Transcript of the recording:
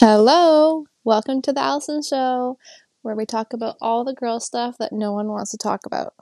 Hello, welcome to the Allison Show, where we talk about all the girl stuff that no one wants to talk about.